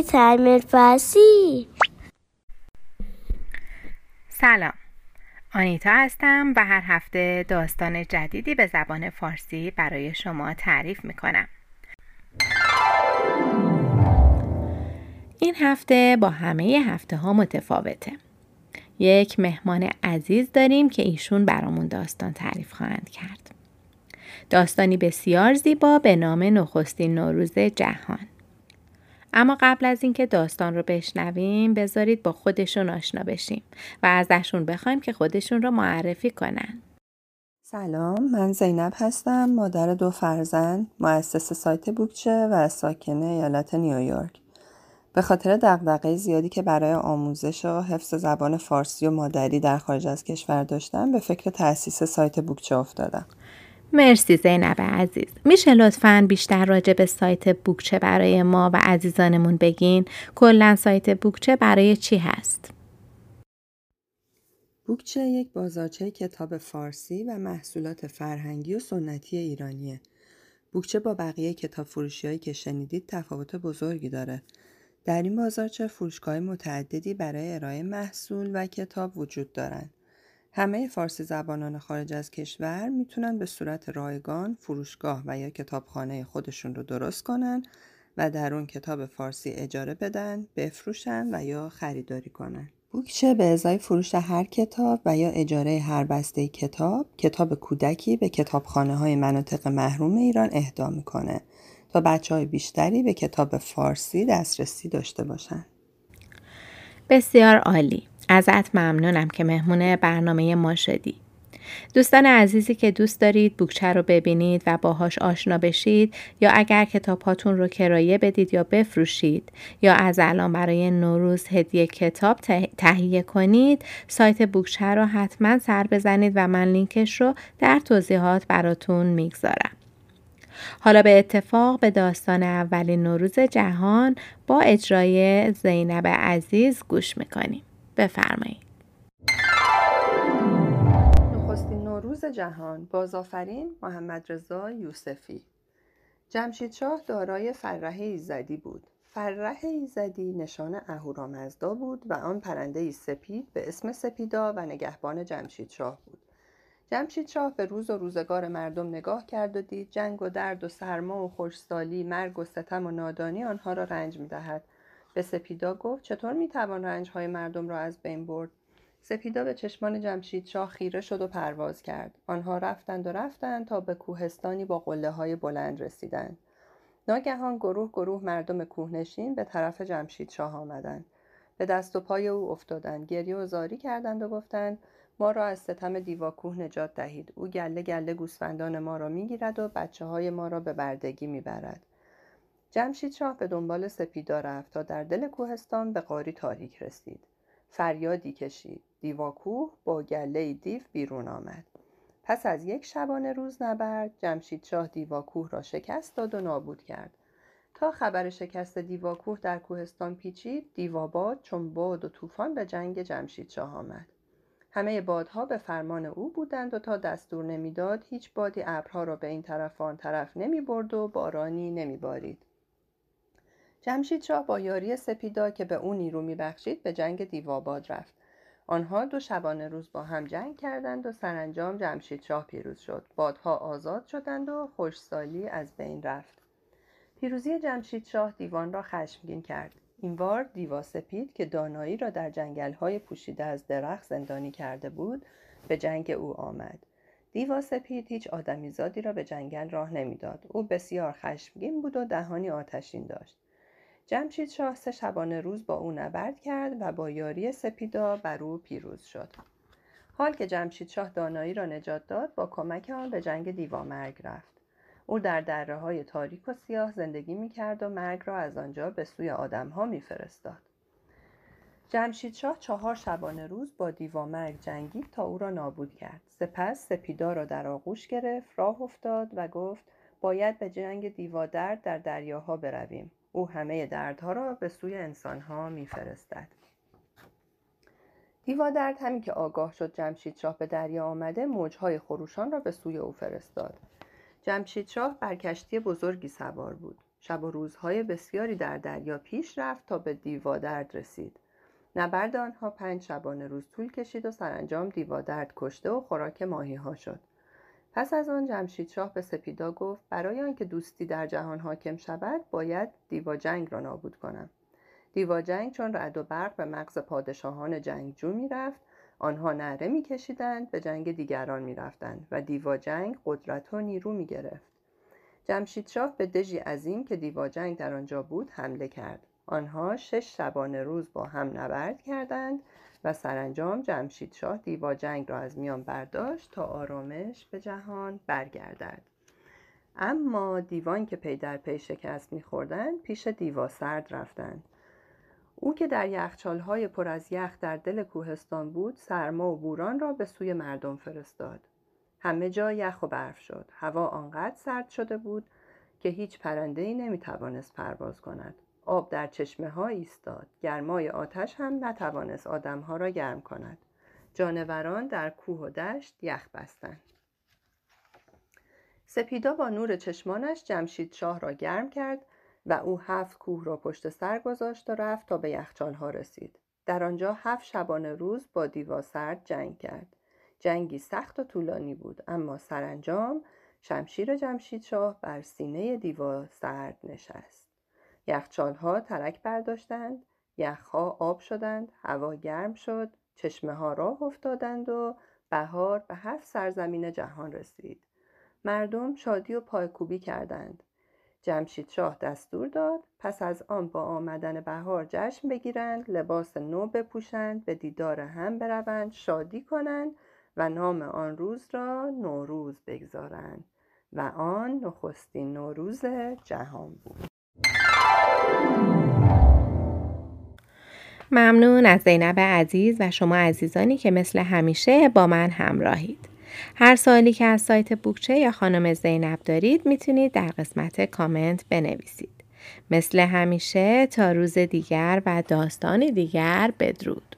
تعمیر فارسی سلام آنیتا هستم و هر هفته داستان جدیدی به زبان فارسی برای شما تعریف می کنم. این هفته با همه هفته ها متفاوته. یک مهمان عزیز داریم که ایشون برامون داستان تعریف خواهند کرد. داستانی بسیار زیبا به نام نخستین نوروز جهان. اما قبل از اینکه داستان رو بشنویم بذارید با خودشون آشنا بشیم و ازشون بخوایم که خودشون رو معرفی کنن. سلام من زینب هستم مادر دو فرزند مؤسس سایت بوکچه و ساکن ایالت نیویورک به خاطر دغدغه زیادی که برای آموزش و حفظ زبان فارسی و مادری در خارج از کشور داشتم به فکر تأسیس سایت بوکچه افتادم مرسی زینب عزیز. میشه لطفا بیشتر راجع به سایت بوکچه برای ما و عزیزانمون بگین؟ کلا سایت بوکچه برای چی هست؟ بوکچه یک بازارچه کتاب فارسی و محصولات فرهنگی و سنتی ایرانیه. بوکچه با بقیه کتاب فروشی که شنیدید تفاوت بزرگی داره. در این بازارچه فروشگاه متعددی برای ارائه محصول و کتاب وجود دارند همه فارسی زبانان خارج از کشور می‌تونن به صورت رایگان فروشگاه و یا کتابخانه خودشون رو درست کنن و در اون کتاب فارسی اجاره بدن، بفروشن و یا خریداری کنن. بوکچه به ازای فروش هر کتاب و یا اجاره هر بسته کتاب، کتاب کودکی به کتابخانه های مناطق محروم ایران اهدا می‌کنه تا بچه های بیشتری به کتاب فارسی دسترسی داشته باشن. بسیار عالی. ازت ممنونم که مهمون برنامه ما شدی. دوستان عزیزی که دوست دارید بوکچه رو ببینید و باهاش آشنا بشید یا اگر کتاب هاتون رو کرایه بدید یا بفروشید یا از الان برای نوروز هدیه کتاب تهیه کنید سایت بوکچه رو حتما سر بزنید و من لینکش رو در توضیحات براتون می‌گذارم. حالا به اتفاق به داستان اولین نوروز جهان با اجرای زینب عزیز گوش می‌کنیم. بفرمایید. نخستین نوروز جهان بازآفرین محمد رضا یوسفی. جمشید شاه دارای فرح ایزدی بود. فرح ایزدی نشان اهورامزدا بود و آن پرنده سپید به اسم سپیدا و نگهبان جمشید شاه بود. جمشید شاه به روز و روزگار مردم نگاه کرد و دید جنگ و درد و سرما و خوشسالی مرگ و ستم و نادانی آنها را رنج می‌دهد. به سپیدا گفت چطور می‌توان رنجهای مردم را از بین برد؟ سپیدا به چشمان جمشید شاه خیره شد و پرواز کرد. آنها رفتند و رفتند تا به کوهستانی با قله های بلند رسیدند. ناگهان گروه گروه مردم کوهنشین به طرف جمشید شاه آمدند. به دست و پای او افتادند. گریه و زاری کردند و گفتند ما را از ستم دیواکوه نجات دهید. او گله گله گوسفندان ما را می‌گیرد و بچه های ما را به بردگی می‌برد. جمشید شاه به دنبال سپیدا رفت تا در دل کوهستان به قاری تاریک رسید. فریادی کشید. دیواکوه با گله دیو بیرون آمد. پس از یک شبانه روز نبرد جمشید شاه دیواکوه را شکست داد و نابود کرد. تا خبر شکست دیواکوه در کوهستان پیچید دیواباد چون باد و طوفان به جنگ جمشید شاه آمد. همه بادها به فرمان او بودند و تا دستور نمی‌داد هیچ بادی ابرها را به این طرف و آن طرف نمی برد و بارانی نمی بارید. جمشید شاه با یاری سپیدا که به او نیرو میبخشید به جنگ دیواباد رفت. آنها دو شبانه روز با هم جنگ کردند و سرانجام جمشید شاه پیروز شد. بادها آزاد شدند و خوشسالی از بین رفت. پیروزی جمشید شاه دیوان را خشمگین کرد. این بار دیوا سپید که دانایی را در جنگل‌های پوشیده از درخت زندانی کرده بود به جنگ او آمد. دیوا سپید هیچ آدمیزادی را به جنگل راه نمی‌داد. او بسیار خشمگین بود و دهانی آتشین داشت. جمشید شاه سه شبانه روز با او نبرد کرد و با یاری سپیدا بر او پیروز شد حال که جمشید شاه دانایی را نجات داد با کمک آن به جنگ دیوا مرگ رفت او در دره های تاریک و سیاه زندگی می کرد و مرگ را از آنجا به سوی آدم ها می فرستاد. جمشید شاه چهار شبانه روز با دیوا مرگ جنگید تا او را نابود کرد. سپس سپیدا را در آغوش گرفت، راه افتاد و گفت باید به جنگ دیوا درد در دریاها برویم. او همه دردها را به سوی انسانها میفرستد. دیوا درد همین که آگاه شد جمشید شاه به دریا آمده موجهای خروشان را به سوی او فرستاد. جمشید شاه بر کشتی بزرگی سوار بود. شب و روزهای بسیاری در دریا پیش رفت تا به دیوادرد رسید. نبرد آنها پنج شبانه روز طول کشید و سرانجام دیوادرد کشته و خوراک ماهی ها شد. پس از آن جمشید شاه به سپیدا گفت برای آنکه دوستی در جهان حاکم شود باید دیوا جنگ را نابود کنم. دیوا جنگ چون رعد و برق به مغز پادشاهان جنگجو می‌رفت آنها نعره میکشیدند به جنگ دیگران می‌رفتند و دیوا جنگ قدرت و نیرو می‌گرفت. جمشید شاه به دژی عظیم که دیوا جنگ در آنجا بود حمله کرد. آنها شش شبانه روز با هم نبرد کردند و سرانجام جمشید شاه دیوا جنگ را از میان برداشت تا آرامش به جهان برگردد. اما دیوان که پی در پی شکست میخوردند پیش دیوا سرد رفتند. او که در یخچالهای پر از یخ در دل کوهستان بود سرما و بوران را به سوی مردم فرستاد. همه جا یخ و برف شد. هوا آنقدر سرد شده بود که هیچ پرنده ای نمی توانست پرواز کند. آب در چشمه ها ایستاد. گرمای آتش هم نتوانست آدمها را گرم کند. جانوران در کوه و دشت یخ بستند. سپیدا با نور چشمانش جمشید شاه را گرم کرد و او هفت کوه را پشت سر گذاشت و رفت تا به یخچال ها رسید. در آنجا هفت شبانه روز با دیوا سرد جنگ کرد. جنگی سخت و طولانی بود اما سرانجام شمشیر جمشید شاه بر سینه دیوا سرد نشست. یخچال ها ترک برداشتند یخها آب شدند هوا گرم شد چشمه ها راه افتادند و بهار به هفت سرزمین جهان رسید. مردم شادی و پایکوبی کردند. جمشید شاه دستور داد پس از آن با آمدن بهار جشن بگیرند لباس نو بپوشند به دیدار هم بروند شادی کنند و نام آن روز را نوروز بگذارند و آن نخستین نوروز جهان بود. ممنون از زینب عزیز و شما عزیزانی که مثل همیشه با من همراهید. هر سوالی که از سایت بوکچه یا خانم زینب دارید می‌تونید در قسمت کامنت بنویسید. مثل همیشه تا روز دیگر و داستانی دیگر بدرود.